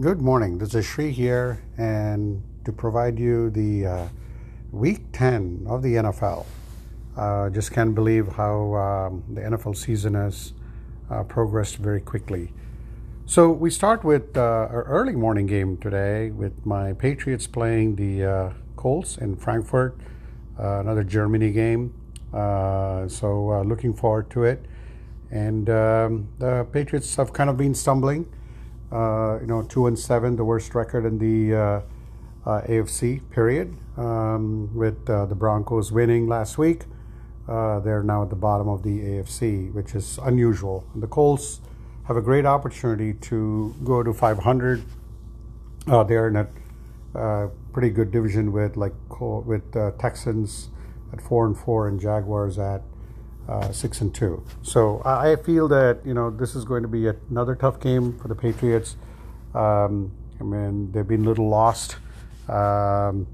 Good morning. This is Shri here, and to provide you the uh, week 10 of the NFL. Uh, just can't believe how um, the NFL season has uh, progressed very quickly. So, we start with uh, our early morning game today with my Patriots playing the uh, Colts in Frankfurt, uh, another Germany game. so, looking forward to it. And um, the Patriots have kind of been stumbling. Uh, you know, two and seven, the worst record in the uh, uh, AFC. Period. Um, with the Broncos winning last week, they're now at the bottom of the AFC, which is unusual. The Colts have a great opportunity to go to 500. they're in a uh, pretty good division with like with uh, Texans at four and four and Jaguars at uh, six and two. So I feel that you know this is going to be another tough game for the Patriots. Um, I mean they've been a little lost. Um,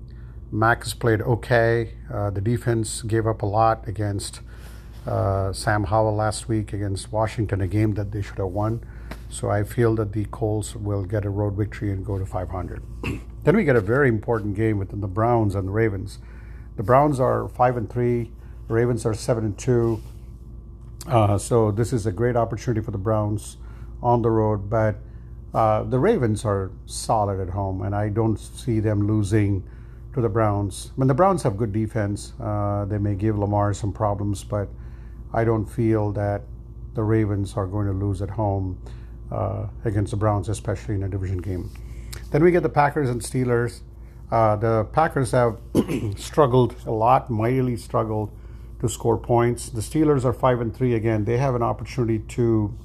Mac has played okay. Uh, the defense gave up a lot against uh, Sam Howell last week against Washington, a game that they should have won. So I feel that the Colts will get a road victory and go to 500. then we get a very important game within the Browns and the Ravens. The Browns are five and three. Ravens are seven and two. Uh, so this is a great opportunity for the Browns on the road, but uh, the Ravens are solid at home, and I don't see them losing to the Browns. I mean, the Browns have good defense. Uh, they may give Lamar some problems, but I don't feel that the Ravens are going to lose at home uh, against the Browns, especially in a division game. Then we get the Packers and Steelers. Uh, the Packers have struggled a lot, mightily struggled to score points. The Steelers are five and three again. They have an opportunity to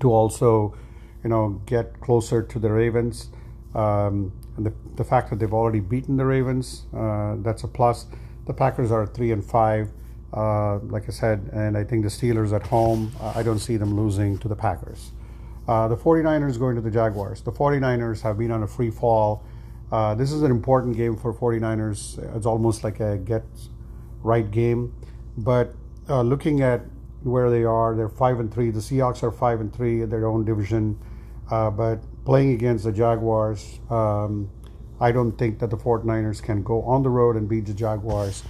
to also, you know, get closer to the Ravens. Um, and the, the fact that they've already beaten the Ravens, uh, that's a plus. The Packers are three and five, uh, like I said, and I think the Steelers at home, uh, I don't see them losing to the Packers. Uh, the 49ers going to the Jaguars. The 49ers have been on a free fall. Uh, this is an important game for 49ers. It's almost like a get right game. But uh, looking at where they are, they're five and three. The Seahawks are five and three in their own division. Uh, but playing against the Jaguars, um, I don't think that the 49ers can go on the road and beat the Jaguars.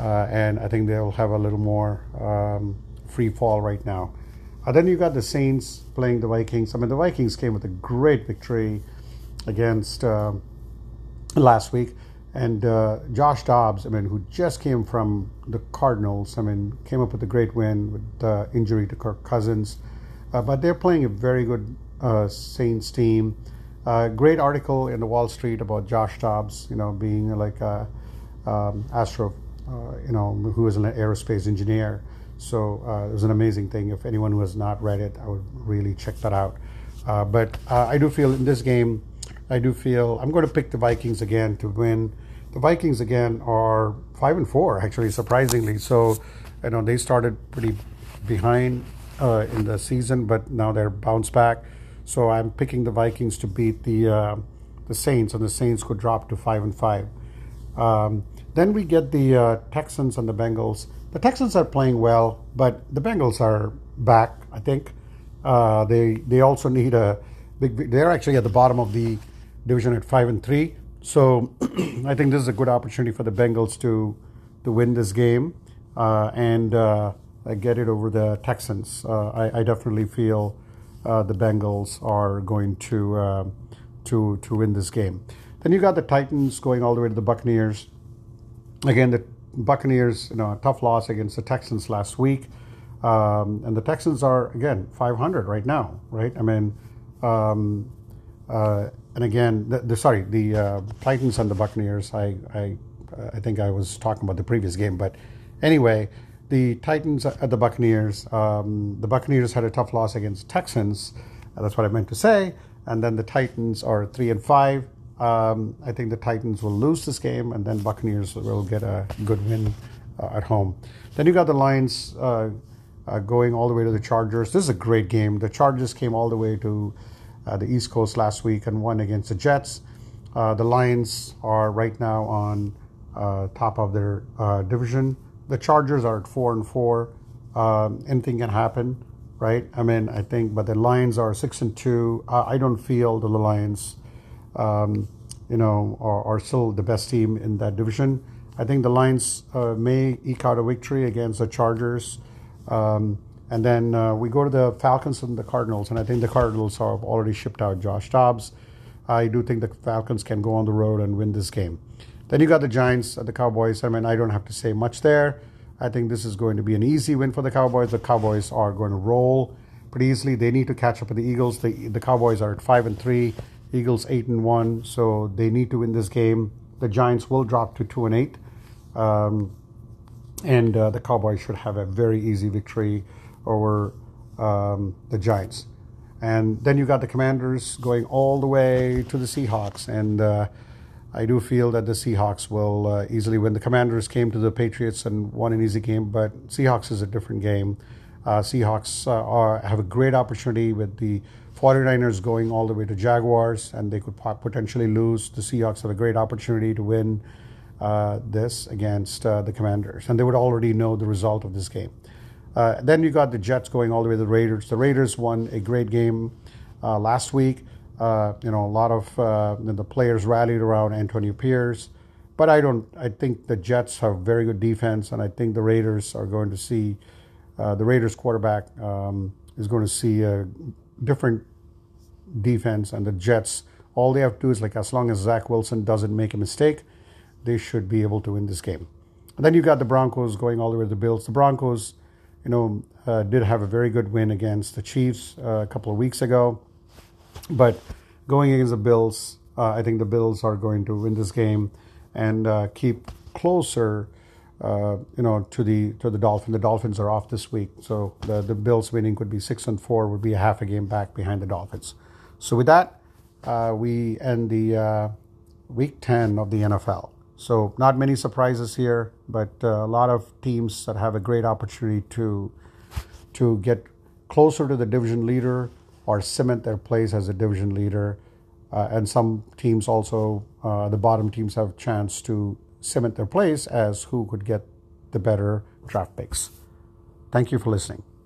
Uh, and I think they'll have a little more um, free fall right now. Uh, then you got the Saints playing the Vikings. I mean, the Vikings came with a great victory against uh, last week. And uh, Josh Dobbs, I mean, who just came from the Cardinals, I mean, came up with a great win with the injury to Kirk Cousins. Uh, but they're playing a very good uh, Saints team. Uh, great article in the Wall Street about Josh Dobbs, you know, being like a um, astro, uh, you know, who is an aerospace engineer. So uh, it was an amazing thing. If anyone who has not read it, I would really check that out. but I do feel in this game, I do feel I'm going to pick the Vikings again to win. The Vikings again are five and four, actually, surprisingly. So, you know, they started pretty behind uh, in the season, but now they're bounced back. So I'm picking the Vikings to beat the uh, the Saints, and the Saints could drop to five and five. Um, then we get the uh, Texans and the Bengals. The Texans are playing well, but the Bengals are back. I think uh, they they also need a big. They're actually at the bottom of the division at five and three. So I think this is a good opportunity for the Bengals to to win this game uh, and uh, get it over the Texans. Uh, I, I, definitely feel uh, the Bengals are going to uh, to to win this game. Then you got the Titans going all the way to the Buccaneers. Again, the Buccaneers, you know, a tough loss against the Texans last week, um, and the Texans are again 500 right now, right? I mean. Um, uh, and again, the, the, sorry, the uh, Titans and the Buccaneers. I, I, I think I was talking about the previous game, but anyway, the Titans at the Buccaneers. Um, the Buccaneers had a tough loss against Texans. that's what I meant to say. And then the Titans are three and five. Um, I think the Titans will lose this game, and then Buccaneers will get a good win uh, at home. Then you got the Lions uh, uh, going all the way to the Chargers. This is a great game. The Chargers came all the way to uh, the East Coast last week and won against the Jets. Uh, the Lions are right now on uh, top of their uh, division. The Chargers are at four and four. Um, anything can happen. right? I mean, I think, but the Lions are six and two. I, I don't feel the Lions, um, you know, are, are, still the best team in that division. I think the Lions uh, may eke out a victory against the Chargers. Um, and then uh, we go to the Falcons and the Cardinals, and I think the Cardinals have already shipped out Josh Dobbs. I do think the Falcons can go on the road and win this game. Then you got the Giants, and the Cowboys. I mean, I don't have to say much there. I think this is going to be an easy win for the Cowboys. The Cowboys are going to roll pretty easily. They need to catch up with the Eagles. The, the Cowboys are at five and three, Eagles eight and one, so they need to win this game. The Giants will drop to two and eight, um, and uh, the Cowboys should have a very easy victory over um, the Giants. And then you got the Commanders going all the way to the Seahawks, and uh, I do feel that the Seahawks will uh, easily win. The Commanders came to the Patriots and won an easy game, but Seahawks is a different game. Uh, Seahawks uh, are, have a great opportunity with the 49ers going all the way to Jaguars, and they could potentially lose. The Seahawks have a great opportunity to win uh, this against uh, the Commanders, and they would already know the result of this game. Uh, then you got the Jets going all the way to the Raiders. The Raiders won a great game last week. Uh, you know, a lot of uh, the players rallied around Antonio Pierce, but I don't. I think the Jets have very good defense, and I think the Raiders are going to see uh, the Raiders quarterback um, is going to see a different defense, and the Jets. All they have to do is like as long as Zach Wilson doesn't make a mistake, they should be able to win this game. And then you got the Broncos going all the way to the Bills. The Broncos, you know, uh, did have a very good win against the Chiefs uh, a couple of weeks ago. But going against the Bills, uh, I think the Bills are going to win this game and uh, keep closer, uh, you know, to the to the Dolphins. The Dolphins are off this week, so the the Bills winning could be six and four, would be a half a game back behind the Dolphins. So with that, uh, we end the week ten of the NFL. So not many surprises here, but uh, a lot of teams that have a great opportunity to to get closer to the division leader or cement their place as a division leader. Uh, and some teams also, uh, the bottom teams have a chance to cement their place as who could get the better draft picks. Thank you for listening.